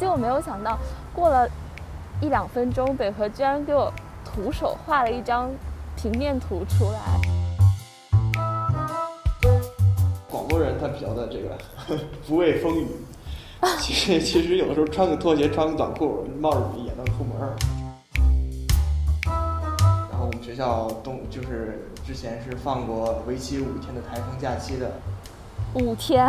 结果没有想到，过了一两分钟，北河居然给我徒手画了一张平面图出来。广东人他比较的这个 不畏风雨，其实 其实有的时候穿个拖鞋，穿个短裤，冒着雨也能出门。然后我们学校冬就是之前是放过为期五天的台风假期的，五天，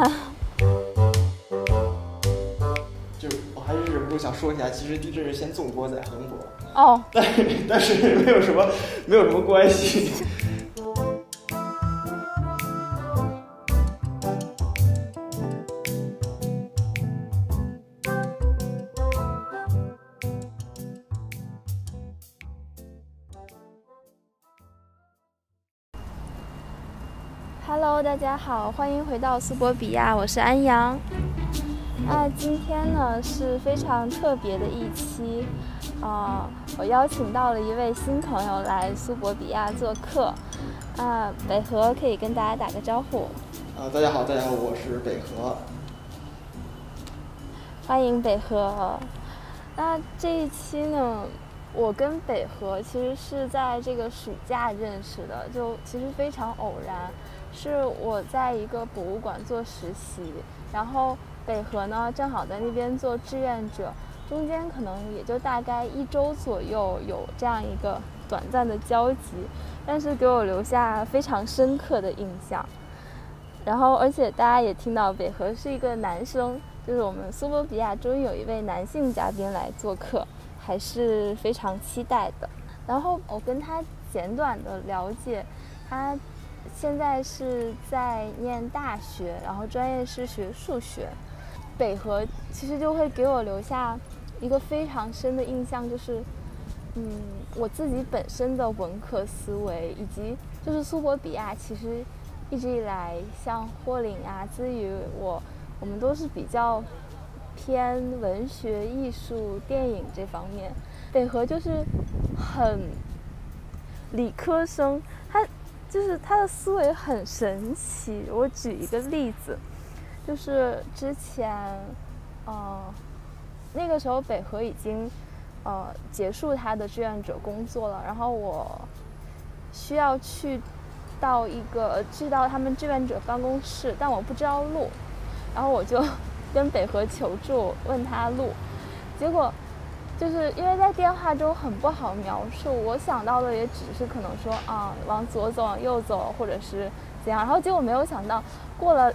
想说一下，其实地震是先纵波再横波，哦，但是但是没有什么没有什么关系。Hello，大家好，欢迎回到苏博比亚，我是安阳。那今天呢是非常特别的一期，啊、我邀请到了一位新朋友来苏博比亚做客，啊、北河可以跟大家打个招呼，啊，大家好，大家好，我是北河。欢迎北河。那这一期呢，我跟北河其实是在这个暑假认识的，就其实非常偶然，是我在一个博物馆做实习，然后北河呢正好在那边做志愿者，中间可能也就大概一周左右有这样一个短暂的交集，但是给我留下非常深刻的印象。然后，而且大家也听到北河是一个男生，就是我们苏博比亚终于有一位男性嘉宾来做客，还是非常期待的。然后我跟他简短的了解，他现在是在念大学，然后专业是学数学。北河其实就会给我留下一个非常深的印象，就是嗯，我自己本身的文科思维，以及就是苏博比亚其实一直以来，像霍林啊、资宇，我我们都是比较偏文学、艺术、电影这方面。北河就是很理科生，他就是他的思维很神奇。我举一个例子，就是之前，呃，那个时候北河已经呃结束他的志愿者工作了，然后我需要去到一个去到他们志愿者办公室，但我不知道路，然后我就 跟北河求助，问他路，结果就是因为在电话中很不好描述，我想到的也只是可能说啊往左走，往右走，或者是怎样，然后结果没有想到过了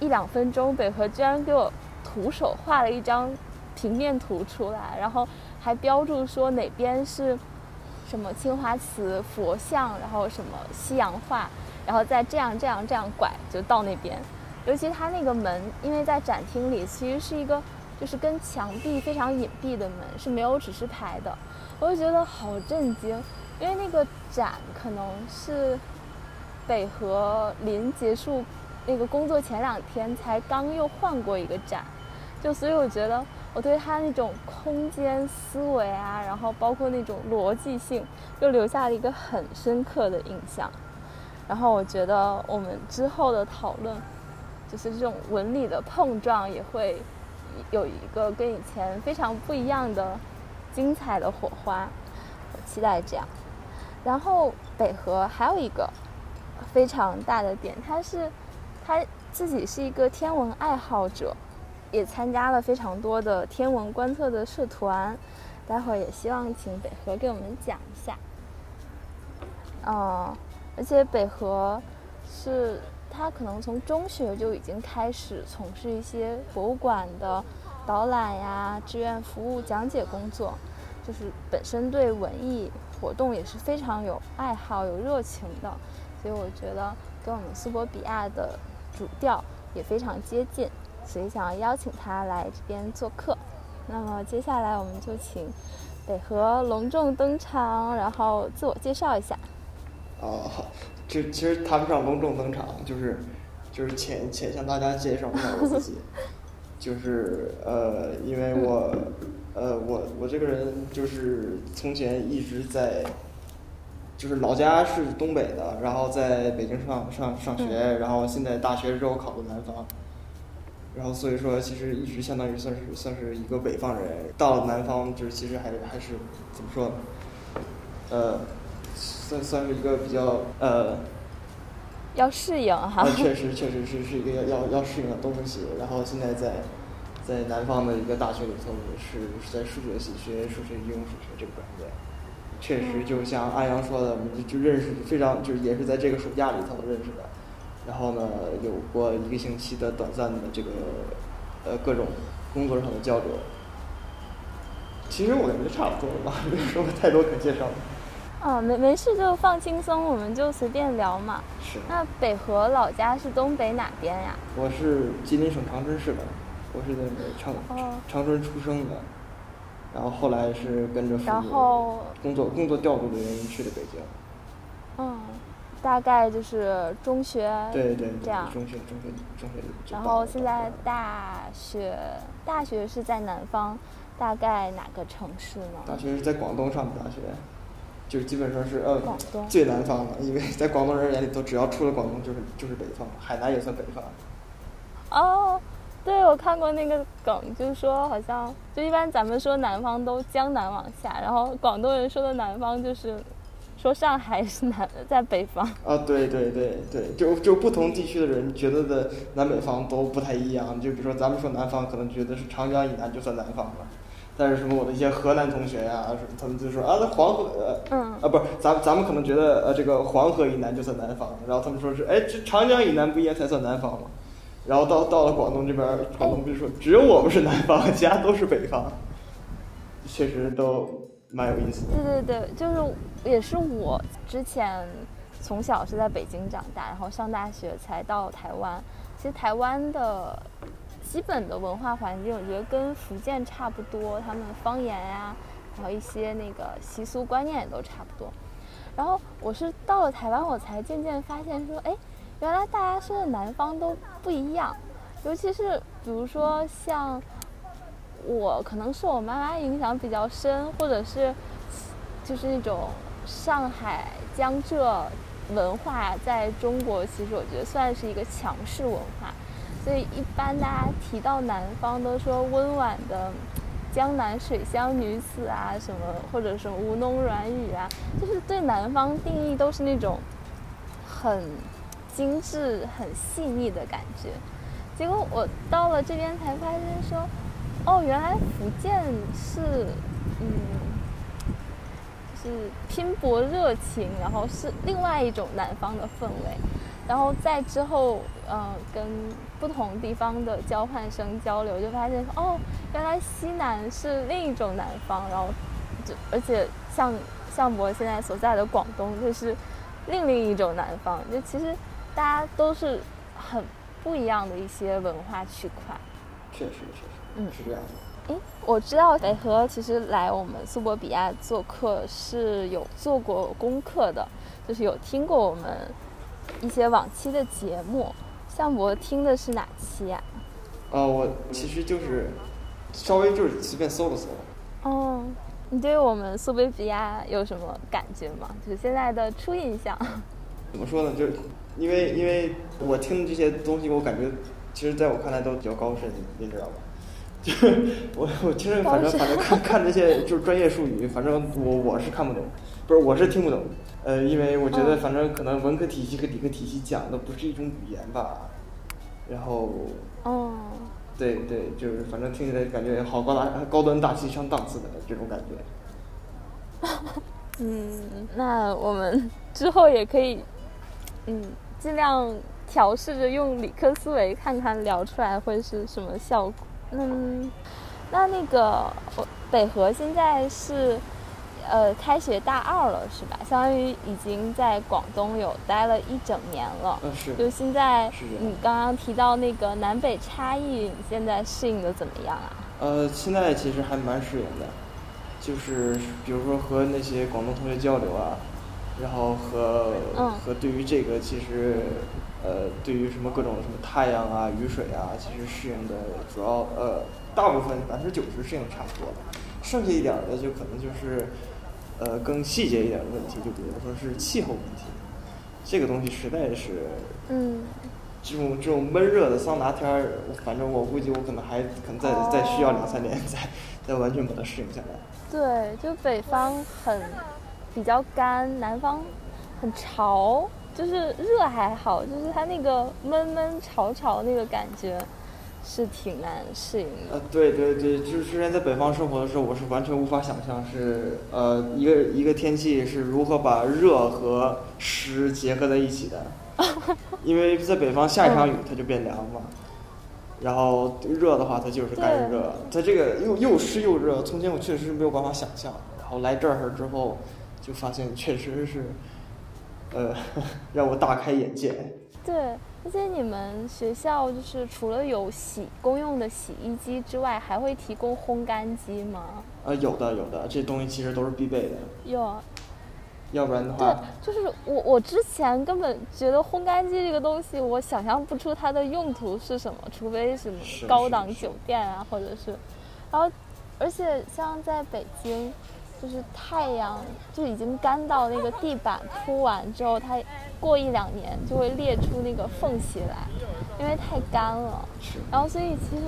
一两分钟，北河居然给我徒手画了一张平面图出来，然后还标注说哪边是。什么青花瓷佛像，然后什么西洋画，然后再这样这样这样拐就到那边。尤其它那个门，因为在展厅里其实是一个就是跟墙壁非常隐蔽的门，是没有指示牌的。我就觉得好震惊，因为那个展可能是北河临结束那个工作前两天才刚又换过一个展，就所以我觉得。我对他那种空间思维啊，然后包括那种逻辑性，就留下了一个很深刻的印象。然后我觉得我们之后的讨论，就是这种文理的碰撞，也会有一个跟以前非常不一样的精彩的火花。我期待这样。然后北河还有一个非常大的点，它是他自己是一个天文爱好者。也参加了非常多的天文观测的社团，待会儿也希望请北河给我们讲一下。嗯，而且北河是他可能从中学就已经开始从事一些博物馆的导览呀、志愿服务、讲解工作，就是本身对文艺活动也是非常有爱好、有热情的，所以我觉得跟我们苏博比亚的主调也非常接近。所以想要邀请他来这边做客，那么接下来我们就请北河隆重登场，然后自我介绍一下。哦，这其实谈不上隆重登场，就是就是浅浅向大家介绍一下我自己，就是呃，因为我呃我我这个人就是从前一直在，就是老家是东北的，然后在北京上上上学，然后现在大学之后考的南方。然后所以说其实一直相当于算是算是一个北方人，到了南方就是其实还还是怎么说，呃，算算是一个比较呃。要适应哈。确实确实是是一个要要要适应的东西。然后现在在在南方的一个大学里头是是在数学系学数学应用数学这个专业。确实，就像安阳说的，我们就认识非常，就是也是在这个暑假里头认识的。然后呢，有过一个星期的短暂的这个呃各种工作上的交流。其实我感觉差不多了吧，没有什么太多可介绍的。哦，没没事，就放轻松，我们就随便聊嘛。是。那北河老家是东北哪边呀？我是吉林省长春市的，我是那个长长春出生的。然后后来是跟着父母工作工作调度的原因去的北京。嗯，大概就是中学对对这样。中学中学中学。然后现在大学大学是在南方，大概哪个城市呢？大学是在广东上的大学，就是基本上是呃最南方了，因为在广东人眼里头，只要出了广东就是就是北方，海南也算北方。哦。对，我看过那个梗，就是说好像就一般咱们说南方都江南往下，然后广东人说的南方就是说上海是南在北方。啊，对对对对，就就不同地区的人觉得的南北方都不太一样。就比如说咱们说南方，可能觉得是长江以南就算南方了，但是什么我的一些河南同学呀，他们就说啊，那黄河，嗯，啊不是，咱咱们可能觉得呃这个黄河以南就算南方，然后他们说是哎这长江以南不应该才算南方吗？然后到到了广东这边，广东就说只有我们是南方，其他都是北方，确实都蛮有意思的。对对对，就是也是我之前从小是在北京长大，然后上大学才到台湾。其实台湾的基本的文化环境，我觉得跟福建差不多，他们方言呀，然后一些那个习俗观念也都差不多。然后我是到了台湾，我才渐渐发现说，哎。原来大家说的南方都不一样，尤其是比如说像我，可能是我妈妈影响比较深，或者是就是那种上海、江浙文化在中国，其实我觉得算是一个强势文化，所以一般大家提到南方都说温婉的江南水乡女子啊，什么或者什么吴侬软语啊，就是对南方定义都是那种很。精致很细腻的感觉，结果我到了这边才发现说，哦，原来福建是，嗯，就是拼搏热情，然后是另外一种南方的氛围，然后在之后，嗯，跟不同地方的交换生交流，就发现，哦，原来西南是另一种南方，然后，就而且像像我现在所在的广东，就是另另一种南方，就其实。大家都是很不一样的一些文化区块，确实确实，嗯，是这样的。诶，我知道北河其实来我们苏博比亚做客是有做过功课的，就是有听过我们一些往期的节目。向博听的是哪期呀？呃，我其实就是稍微就是随便搜了搜。哦，你对我们苏博比亚有什么感觉吗？就是现在的初印象。怎么说呢？就是。因为因为我听的这些东西，我感觉，其实在我看来都比较高深，你知道吧？就是我我听着反正反正看看这些就是专业术语，反正我我是看不懂，不是我是听不懂。呃，因为我觉得反正可能文科体系和理科体系讲的不是一种语言吧。然后，哦，对对，就是反正听起来感觉好高大高端大气上档次的这种感觉。嗯，那我们之后也可以，嗯。尽量调试着用理科思维，看看聊出来会是什么效果。嗯，那那个我北河现在是呃开学大二了，是吧？相当于已经在广东有待了一整年了。嗯，是。就现在你刚刚提到那个南北差异，你现在适应的怎么样啊？呃，现在其实还蛮适应的，就是比如说和那些广东同学交流啊。然后和和对于这个其实，呃，对于什么各种什么太阳啊、雨水啊，其实适应的主要呃大部分百分之九十适应差不多了，剩下一点的就可能就是呃更细节一点的问题，就比如说是气候问题，这个东西实在是，嗯，这种这种闷热的桑拿天儿，反正我估计我可能还可能再再需要两三年再再完全把它适应下来。对，就北方很比较干，南方很潮，就是热还好，就是它那个闷闷潮潮那个感觉是挺难适应的。呃，对对对，就是之前在北方生活的时候，我是完全无法想象是呃一个一个天气是如何把热和湿结合在一起的。因为在北方下一场雨它就变凉嘛，然后热的话它就是干热，它这个又又湿又热，从前我确实是没有办法想象，然后来这儿之后就发现确实是，呃，让我大开眼界。对，而且你们学校就是除了有洗公用的洗衣机之外，还会提供烘干机吗？呃，有的有的，这东西其实都是必备的。有。要不然的话，对，就是我我之前根本觉得烘干机这个东西，我想象不出它的用途是什么，除非什么高档酒店啊，或者是，然后，而且像在北京，就是太阳就已经干到那个地板铺完之后，它过一两年就会裂出那个缝隙来，因为太干了。然后，所以其实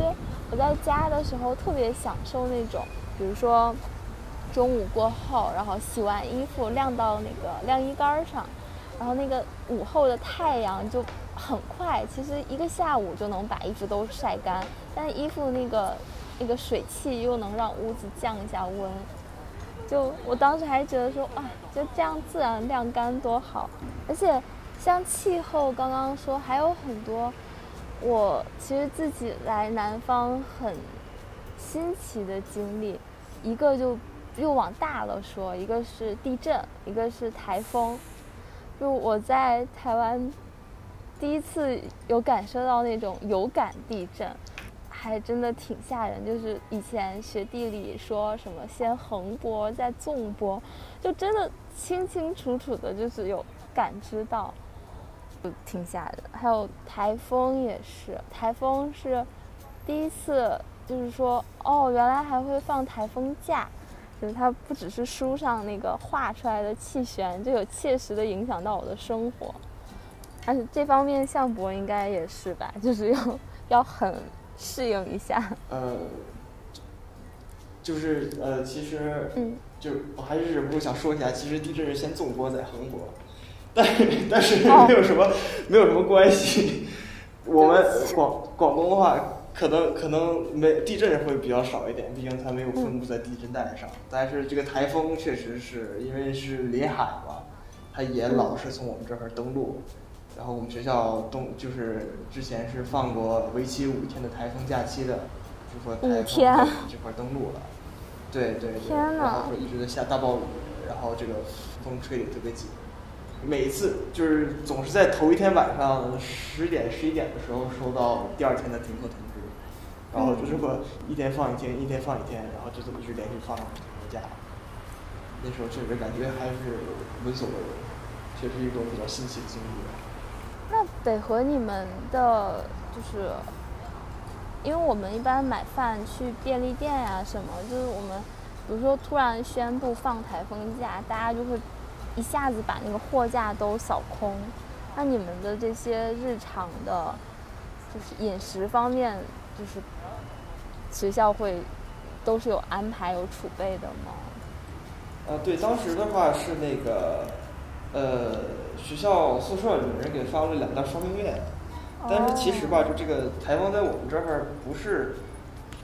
我在家的时候特别享受那种，比如说。中午过后，然后洗完衣服晾到那个晾衣杆上，然后那个午后的太阳就很快，其实一个下午就能把衣服都晒干。但衣服那个那个水汽又能让屋子降一下温。就我当时还觉得说，啊，就这样自然晾干多好。而且像气候，刚刚说还有很多，我其实自己来南方很新奇的经历，一个就。又往大了说，一个是地震，一个是台风。就我在台湾第一次有感受到那种有感地震，还真的挺吓人。就是以前学地理说什么先横波再纵波，就真的清清楚楚的，就是有感知到，就挺吓人。还有台风也是，台风是第一次，就是说哦，原来还会放台风假。就是它不只是书上那个画出来的气旋，就有切实的影响到我的生活，而且这方面向博应该也是吧，就是要要很适应一下。呃，就是呃，其实，嗯，就我还是忍不住想说一下，其实地震是先纵波再横波，但但是没有什么没有什么关系。我们广广东的话。可能可能没地震会比较少一点，毕竟它没有分布在地震带上。但是这个台风确实是因为是临海嘛，它也老是从我们这儿登陆。然后我们学校冬就是之前是放过为期五天的台风假期的，就说台风这块登陆了。对对对，然后说一直在下大暴雨，然后这个风吹得特别紧。每一次就是总是在头一天晚上十点十一点的时候收到第二天的停课通知。然后就这么一天放一天，一天放一天，然后就这么一直连续放了几天假。那时候确实感觉还是闻所未闻，确实一种比较新奇的经历。那北河你们的，就是因为我们一般买饭去便利店呀什么，就是我们比如说突然宣布放台风假，大家就会一下子把那个货架都扫空。那你们的这些日常的，就是饮食方面，就是。学校会都是有安排、有储备的吗？呃，对，当时的话是那个，呃，学校宿舍有人给发了两袋双明面，但是其实吧，就这个台风在我们这儿不是，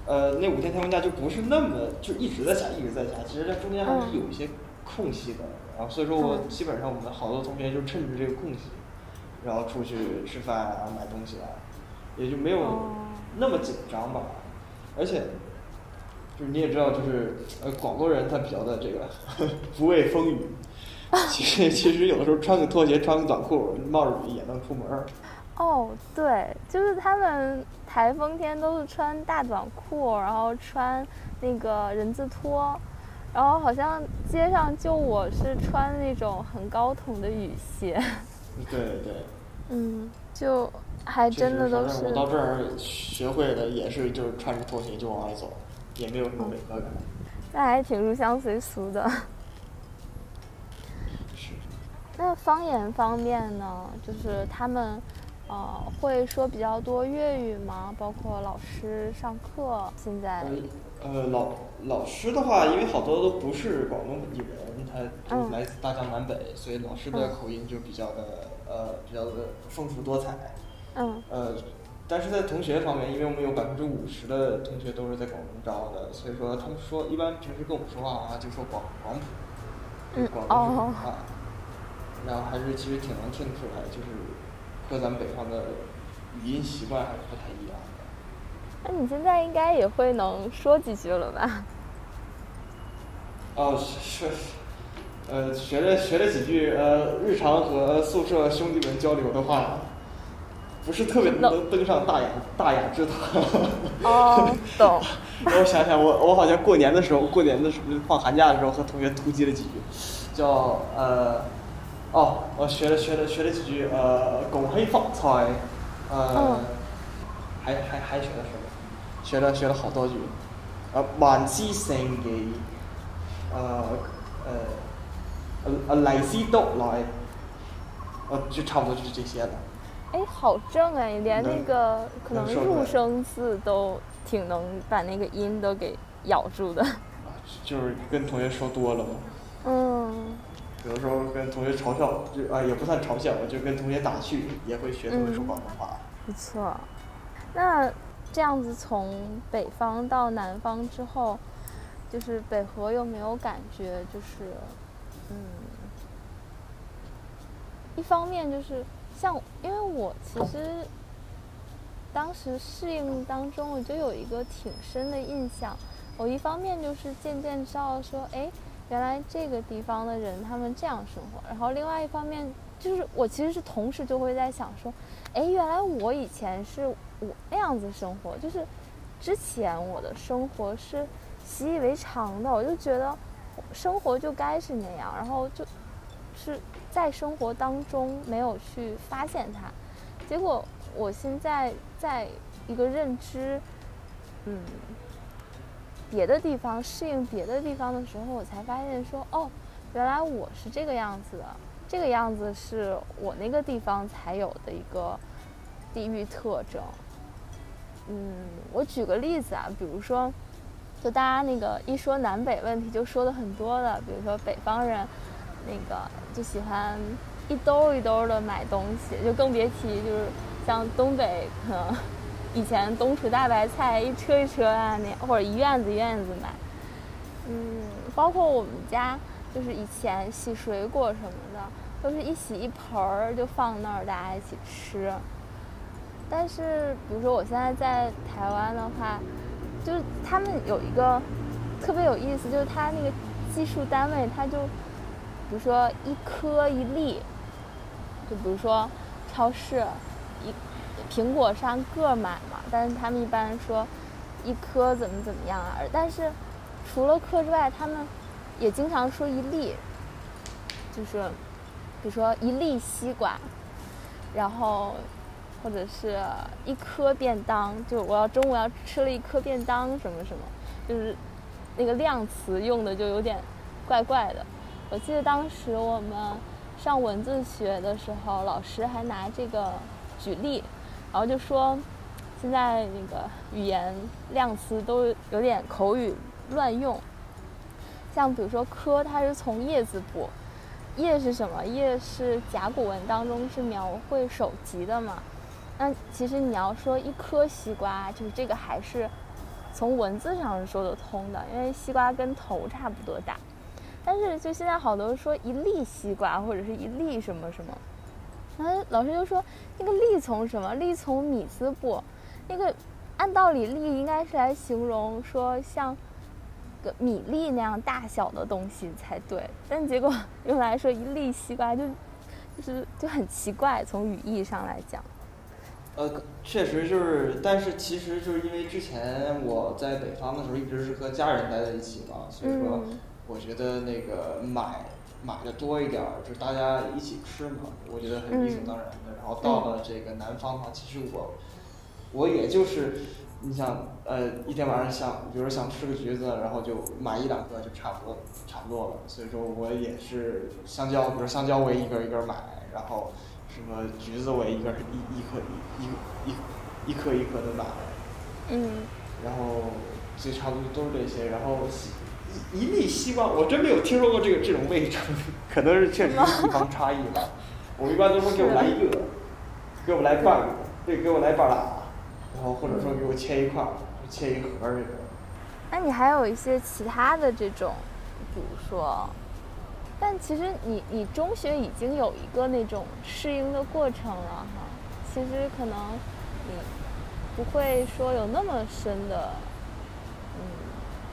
呃，那五天台风假就不是那么就一直在下，一直在下，其实它中间还是有一些空隙的。然后所以说我基本上我们好多同学就趁着这个空隙，然后出去吃饭啊、买东西啊，也就没有那么紧张吧。而且，就是你也知道，就是呃，广东人他比较的这个 不畏风雨。其实其实有的时候穿个拖鞋，穿个短裤，冒着雨也能出门。哦，对，就是他们台风天都是穿大短裤，然后穿那个人字拖，然后好像街上就我是穿那种很高筒的雨鞋。对对。嗯，就。还真的都是。我到这儿学会的也是，就是穿着拖鞋就往外走，也没有什么违和感。那还挺入乡随俗的。是。那方言方面呢？就是他们呃，会说比较多粤语吗？包括老师上课，现在呃，老老师的话，因为好多都不是广东本地人，他就嗯来自大江南北，所以老师的口音就比较的呃比较的丰富多彩。嗯呃，但是在同学方面，因为我们有百分之五十的同学都是在广东招的，所以说他们说一般平时跟我们说话啊，就说广广普，嗯广东啊，然后还是其实挺能听出来，就是和咱们北方的语音习惯还是不太一样的。那你现在应该也会能说几句了吧？哦，是，是呃，学了学了几句呃，日常和宿舍兄弟们交流的话，不是特别能登上大雅大雅之堂。哦，懂。让我想想，我我好像过年的时候，过年的时候放寒假的时候和同学突击了几句，叫呃，哦，我学了学了学了几句呃，恭喜发财，呃，嗯还还还学了什么？学了学了好多句，呃，万事胜意，呃呃呃呃，利是都来，呃，就差不多就是这些了。哎，好正哎，连那能个可能入声字都挺能把那个音都给咬住的。啊就是跟同学说多了嘛。嗯，有的时候跟同学嘲笑，就啊也不算嘲笑，我就跟同学打趣，也会学他们说广东话。不错。那这样子从北方到南方之后，就是北河有没有感觉就是，嗯，一方面就是像，因为我其实当时适应当中，我就有一个挺深的印象。我一方面就是渐渐知道说，哎，原来这个地方的人他们这样生活，然后另外一方面就是我其实是同时就会在想说，哎，原来我以前是我那样子生活，就是之前我的生活是习以为常的，我就觉得生活就该是那样，然后就是在生活当中没有去发现它，结果我现在在一个认知，嗯，别的地方适应别的地方的时候，我才发现说，哦，原来我是这个样子的，这个样子是我那个地方才有的一个地域特征。嗯，我举个例子啊，比如说，就大家那个一说南北问题，就说的很多的，比如说北方人那个就喜欢一兜一兜的买东西，就更别提就是像东北可能以前冬储大白菜一车一车啊那，或者一院子院子买。嗯，包括我们家就是以前洗水果什么的，都是一洗一盆儿就放那儿，大家一起吃。但是，比如说我现在在台湾的话，就是他们有一个特别有意思，就是他那个计数单位，他就比如说一颗一粒，就比如说超市一苹果上个买嘛，但是他们一般说一颗怎么怎么样啊，但是除了颗之外，他们也经常说一粒，就是比如说一粒西瓜，然后。或者是一颗便当，就我要中午要吃了一颗便当什么什么，就是那个量词用的就有点怪怪的。我记得当时我们上文字学的时候，老师还拿这个举例，然后就说现在那个语言量词都有点口语乱用，像比如说“科”，它是从叶字部，“叶”是什么？“叶”是甲骨文当中是描绘首级的嘛。那其实你要说一颗西瓜，就是这个还是从文字上是说得通的，因为西瓜跟头差不多大。但是就现在好多说一粒西瓜或者是一粒什么什么，然后老师就说那个粒从什么？粒从米字部，那个按道理粒应该是来形容说像个米粒那样大小的东西才对，但结果用来说一粒西瓜就就是就很奇怪，从语义上来讲。呃，确实就是，但是其实就是因为之前我在北方的时候一直是和家人待在一起嘛，所以说嗯我觉得那个买买的多一点儿，就是大家一起吃嘛，我觉得很理所当然的。然后到了这个南方的话，其实我我也就是，你想呃一天晚上想，比如说想吃个橘子，然后就买一两个就差不多差不多了。所以说我也是香蕉，比如香蕉我也一根儿一根儿买，然后什么橘子我也一根一一颗一一一一颗一颗的买，嗯，然后最差不多都是这些，然后一粒西瓜，我真没有听说过这个这种味称，可能是确实是地方差异吧。我一般都说给我来一个，给我来半个，对，给我来半拉，然后或者说给我切一块儿，切一盒儿这种。那你还有一些其他的这种，比如说，但其实你你中学已经有一个那种适应的过程了哈，其实可能你不会说有那么深的，嗯，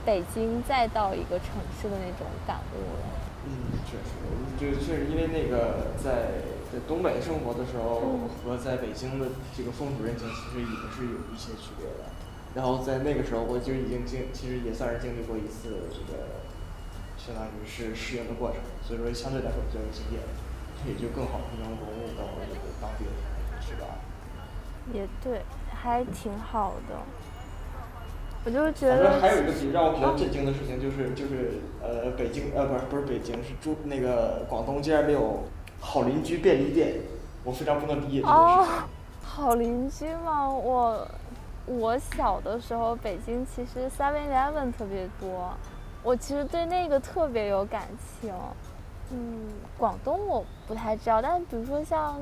北京再到一个城市的那种感悟了。嗯，确实，就确实因为那个在在东北生活的时候嗯和在北京的这个风土人情其实也是有一些区别的。然后在那个时候，我就已经经其实也算是经历过一次这个，相当于是适应的过程，所以说相对来说比较有经验，也就更好的能融入到这个当地的是吧？也对，还挺好的。我就是觉反得正还有一个比让我比较哦震惊的事情，就是就是呃北京呃不是不是北京是住那个广东竟然没有好邻居便利店，我非常不能理解这件哦事情。好邻居吗？我我小的时候，北京其实 Seven Eleven 特别多，我其实对那个特别有感情。嗯，广东我不太知道，但是比如说像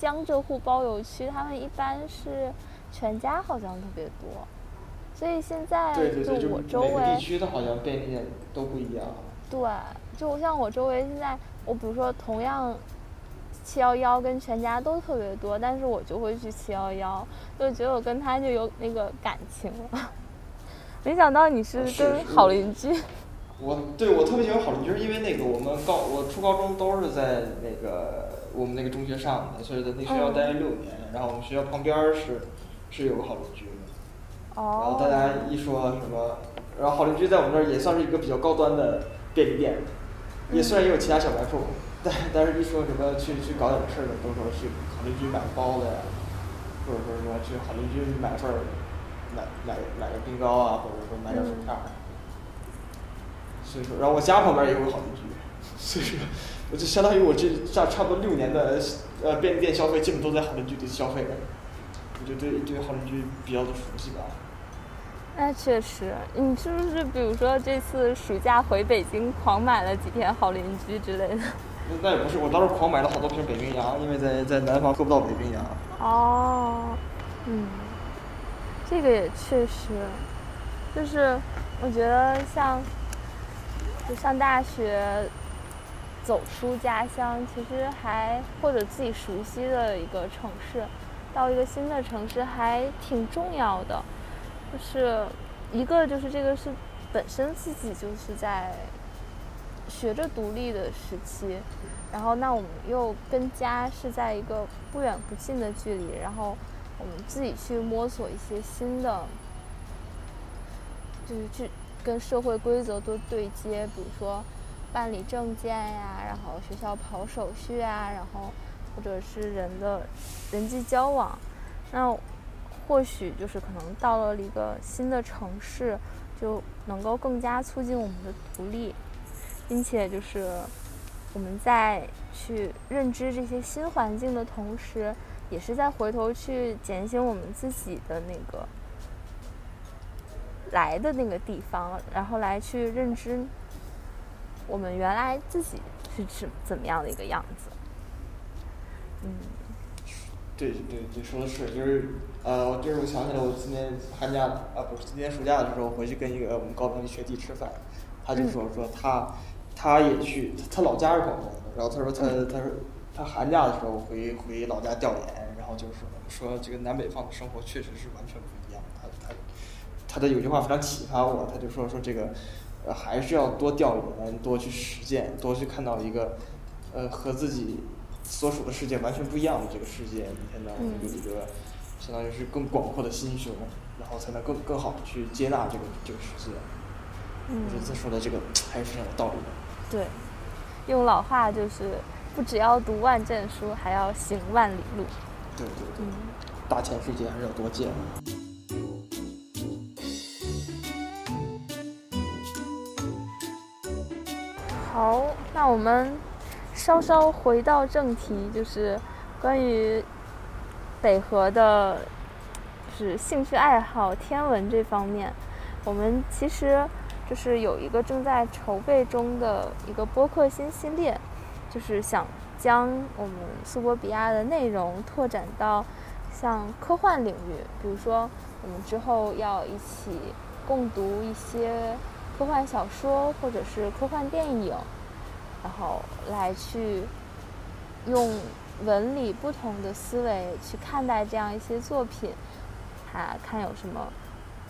江浙沪包邮区，他们一般是全家好像特别多，所以现在对对对，就我周每个地区的好像便利店都不一样。对，就像我周围现在，我比如说同样七幺幺跟全家都特别多，但是我就会去七幺幺，就觉得我跟他就有那个感情了。没想到你是是跟好邻居，我对我特别喜欢好邻居，是因为那个我们高我初高中都是在那个我们那个中学上的，所以在那学校嗯待了六年。然后我们学校旁边是是有个好邻居的，然后大，家一说什么，然后好邻居在我们这儿也算是一个比较高端的便利店，也虽然也有其他小卖铺，但但是一说什么去去搞点事儿的，都说去好邻居买个包子呀，或者说什么去好邻居买份儿买买买个冰糕啊，或者说买点薯片儿。所以说，然后我家旁边也有好邻居，所以说我就相当于我这差差不多六年的呃便利店消费，基本都在好邻居里消费的。我就对对好邻居比较的熟悉吧。那确实，你是不是比如说这次暑假回北京狂买了几天好邻居之类的？那那也不是，我当时狂买了好多瓶北冰洋，因为在在南方喝不到北冰洋。哦，嗯，这个也确实，就是我觉得像就上大学，走出家乡，其实还或者自己熟悉的一个城市，到一个新的城市还挺重要的。就是一个就是这个是本身自己就是在学着独立的时期，然后那我们又跟家是在一个不远不近的距离，然后我们自己去摸索一些新的，就是去跟社会规则多对接，比如说办理证件呀，然后学校跑手续啊，然后或者是人的人际交往，那或许就是可能到了一个新的城市，就能够更加促进我们的独立。并且就是我们在去认知这些新环境的同时，也是在回头去检醒我们自己的那个来的那个地方，然后来去认知我们原来自己是怎怎么样的一个样子。嗯，对对对，说的是，就是呃，就是我想起来，我今年寒假啊不是今年暑假的时候回去跟一个我们高中的学弟吃饭，他就说说他他也去，他老家是广东的，然后他说他他说他寒假的时候回回老家调研，然后就说说这个南北方的生活确实是完全不一样，他他他的有句话非常启发我，他就说说这个呃还是要多调研，多去实践，多去看到一个呃和自己所处的世界完全不一样的这个世界，你才能嗯有一个相当于是更广阔的心胸，然后才能更更好的去接纳这个这个世界。我觉得嗯他说的这个还是很有道理的。对，用老话就是不只要读万卷书，还要行万里路。对对对，嗯。大千世界还是要多见。好，那我们稍稍回到正题，就是关于北河的，就是兴趣爱好天文这方面，我们其实就是有一个正在筹备中的一个播客新系列，就是想将我们苏博比亚的内容拓展到像科幻领域，比如说我们之后要一起共读一些科幻小说或者是科幻电影，然后来去用。文理不同的思维去看待这样一些作品，他看有什么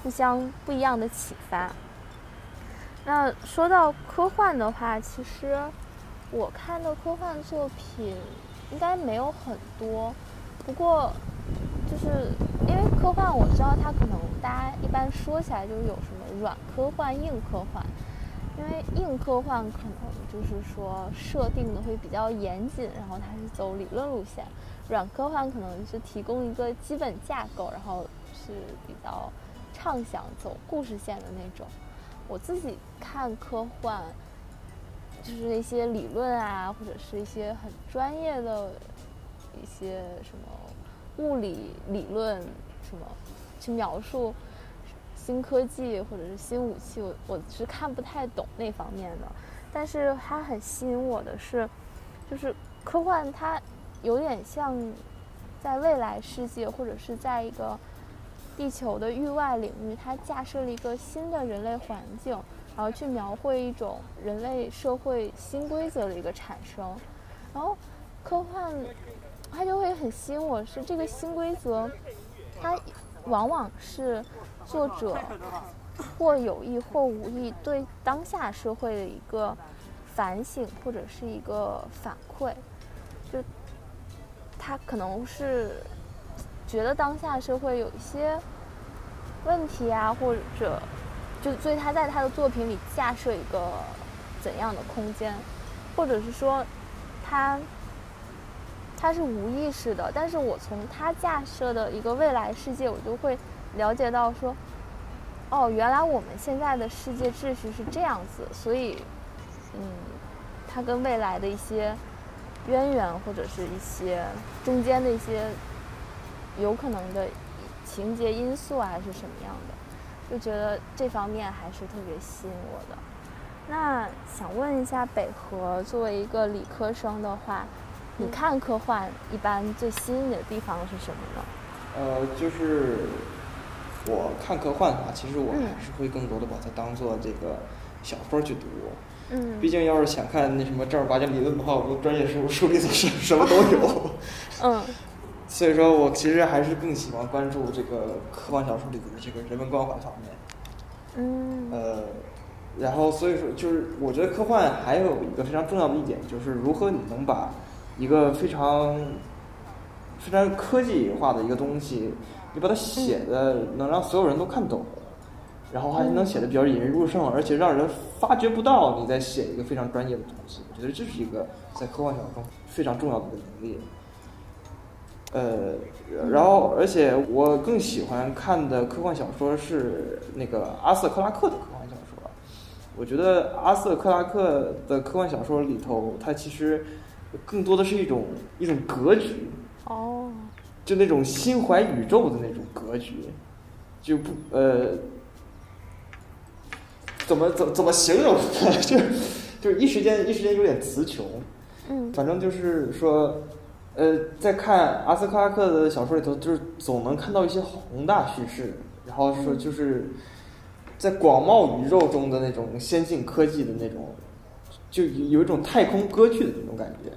互相不一样的启发。那说到科幻的话，其实我看的科幻作品应该没有很多，不过就是因为科幻，我知道它可能大家一般说起来就是有什么软科幻、硬科幻。因为硬科幻可能就是说设定的会比较严谨，然后它是走理论路线；软科幻可能是提供一个基本架构，然后是比较畅想走故事线的那种。我自己看科幻，就是那些理论啊，或者是一些很专业的一些什么物理理论，什么去描述。新科技或者是新武器，我我是看不太懂那方面的，但是它很吸引我的是，就是科幻它有点像在未来世界或者是在一个地球的域外领域，它架设了一个新的人类环境，然后去描绘一种人类社会新规则的一个产生，然后科幻它就会很吸引我，是这个新规则，它往往是。作者或有意或无意对当下社会的一个反省或者是一个反馈，就他可能是觉得当下社会有一些问题啊，或者就所以他在他的作品里架设一个怎样的空间，或者是说他他是无意识的，但是我从他架设的一个未来世界，我就会。了解到说，哦，原来我们现在的世界秩序是这样子，所以，嗯，它跟未来的一些渊源或者是一些中间的一些有可能的情节因素还是什么样的，就觉得这方面还是特别吸引我的。那想问一下北河，作为一个理科生的话，你看科幻一般最吸引你的地方是什么呢？呃，就是。我看科幻的话，其实我还是会更多的把它当做这个小说去读。嗯。毕竟要是想看那什么正儿八经理论的话，我们专业书书里头是什么都有。嗯。所以说我其实还是更喜欢关注这个科幻小说里的这个人文关怀方面。嗯。呃，然后所以说就是我觉得科幻还有一个非常重要的一点，就是如何你能把一个非常非常科技化的一个东西。你把它写的能让所有人都看懂，然后还能写的比较引人入胜，而且让人发觉不到你在写一个非常专业的东西。我觉得这是一个在科幻小说中非常重要的一个能力。呃，然后而且我更喜欢看的科幻小说是那个阿瑟克拉克的科幻小说。我觉得阿瑟克拉克的科幻小说里头，它其实更多的是一种一种格局。哦。就那种心怀宇宙的那种格局，就不呃，怎么怎怎么形容呢？就就一时间一时间有点词穷。嗯。反正就是说，呃，在看阿斯克拉克的小说里头，就是总能看到一些宏大叙事，然后说就是在广袤宇宙中的那种先进科技的那种，就有一种太空歌剧的那种感觉。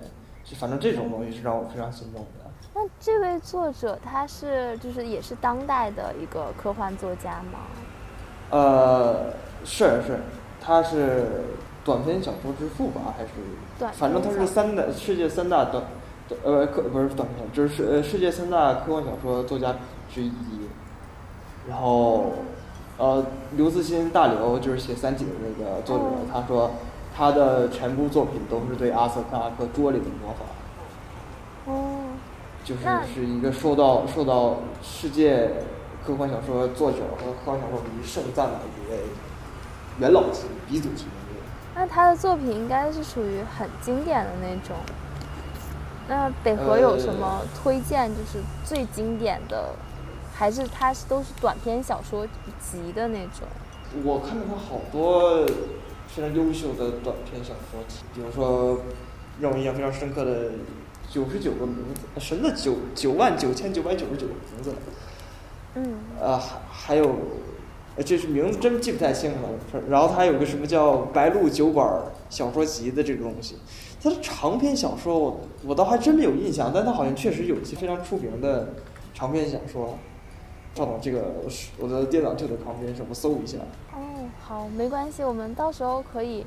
就反正这种东西是让我非常心动的。那这位作者他是就是也是当代的一个科幻作家吗？呃，是是，他是短篇小说之父吧？还是？短反正他是三大世界三大短，呃，科不是短篇，就是呃世界三大科幻小说作家之一。然后，呃，刘慈欣大刘就是写《三体》的那个作者，他说他的全部作品都是对阿瑟克拉克拙劣的模仿。哦。就是是一个受到受到世界科幻小说作者和科幻小说迷盛赞的一位元老级鼻祖级人物。那他的作品应该是属于很经典的那种。那北河有什么推荐？就是最经典的，还是它是都是短篇小说集的那种？我看到他好多非常优秀的短篇小说集，比如说让我印象非常深刻的《九十九个名字》，什么九九万九千九百九十九个名字？嗯。呃，还还有，这是名字真记不太清了。然后他还有个什么叫《白鹿酒馆小说集》的这个东西。他的长篇小说，我我倒还真没有印象，但他好像确实有一些非常出名的长篇小说。赵总，这个我的电脑就在旁边，我搜一下。哦，好，没关系，我们到时候可以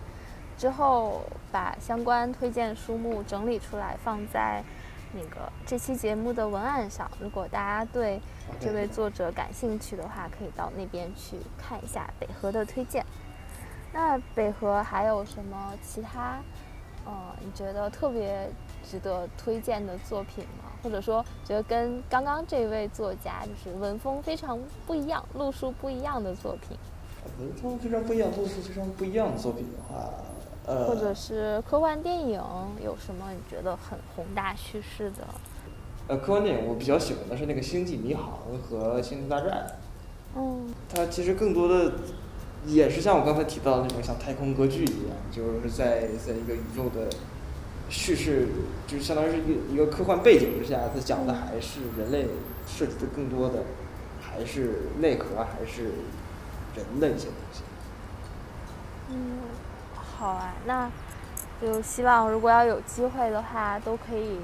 之后把相关推荐书目整理出来，放在那个这期节目的文案上。如果大家对这位作者感兴趣的话，可以到那边去看一下北河的推荐。那北河还有什么其他？呃，你觉得特别值得推荐的作品吗？或者说，觉得跟刚刚这位作家就是文风非常不一样、路数不一样的作品？文风非常不一样、路数非常不一样的作品的话，呃，或者是科幻电影有什么你觉得很宏大叙事的？呃，科幻电影我比较喜欢的是那个《星际迷航》和《星球大战》。嗯。它其实更多的。也是像我刚才提到的那种像太空歌剧一样，就是在在一个宇宙的叙事，就是相当于是一个一个科幻背景之下，它讲的还是人类涉及的更多的还是内核，还是人的一些东西。嗯，好啊，那就希望如果要有机会的话，都可以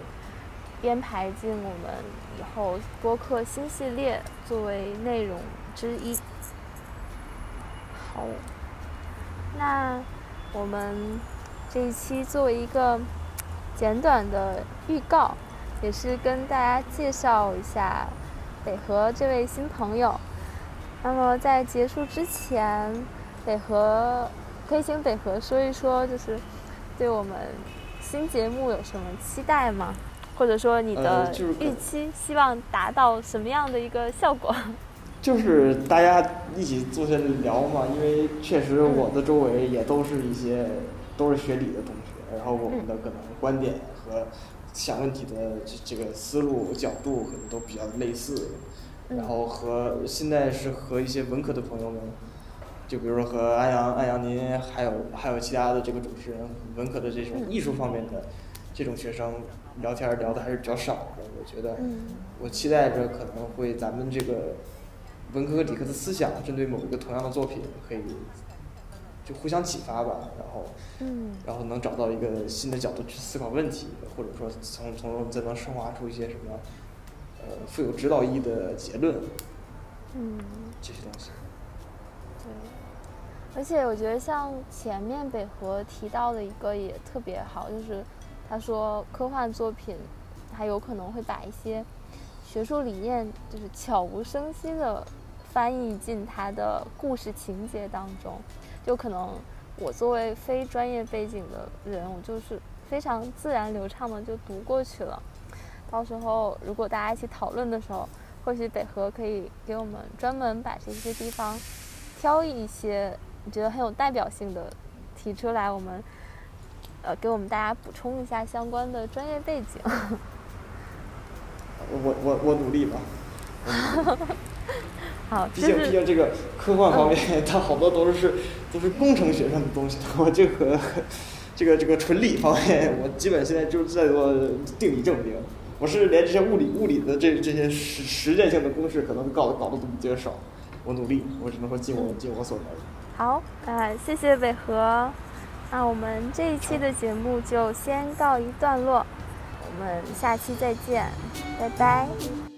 编排进我们以后播客新系列作为内容之一。好，那我们这一期作为一个简短的预告，也是跟大家介绍一下北河这位新朋友。那么在结束之前，北河可以请北河说一说，就是对我们新节目有什么期待吗？或者说你的预期，希望达到什么样的一个效果？就是大家一起坐下来聊嘛，因为确实我的周围也都是一些都是学理的同学，然后我们的可能观点和想问题的这这个思路角度可能都比较类似，然后和现在是和一些文科的朋友们，就比如说和安阳安阳您还有还有其他的这个主持人文科的这种艺术方面的这种学生聊天聊的还是比较少的，我觉得我期待着可能会咱们这个。文科和理科的思想针对某一个同样的作品，可以就互相启发吧，然后，然后能找到一个新的角度去思考问题，或者说从从中再能升华出一些什么，呃，富有指导意义的结论，嗯，这些东西。而且我觉得像前面北河提到的一个也特别好，就是他说科幻作品还有可能会把一些学术理念就是悄无声息的。翻译进他的故事情节当中，就可能我作为非专业背景的人，我就是非常自然流畅的就读过去了。到时候如果大家一起讨论的时候，或许北河可以给我们专门把这些地方挑一些你觉得很有代表性的提出来，我们呃给我们大家补充一下相关的专业背景。我我我努力吧。好，毕竟毕竟这个科幻方面，它好多都是都是工程学上的东西。我这个这个这个纯理方面，我基本现在就是在做定理证明。我是连这些物理物理的这这些实实践性的公式，可能搞搞得都比较少。我努力，我只能说尽我尽我所能。好，呃，谢谢北河。那我们这一期的节目就先告一段落，我们下期再见，拜拜。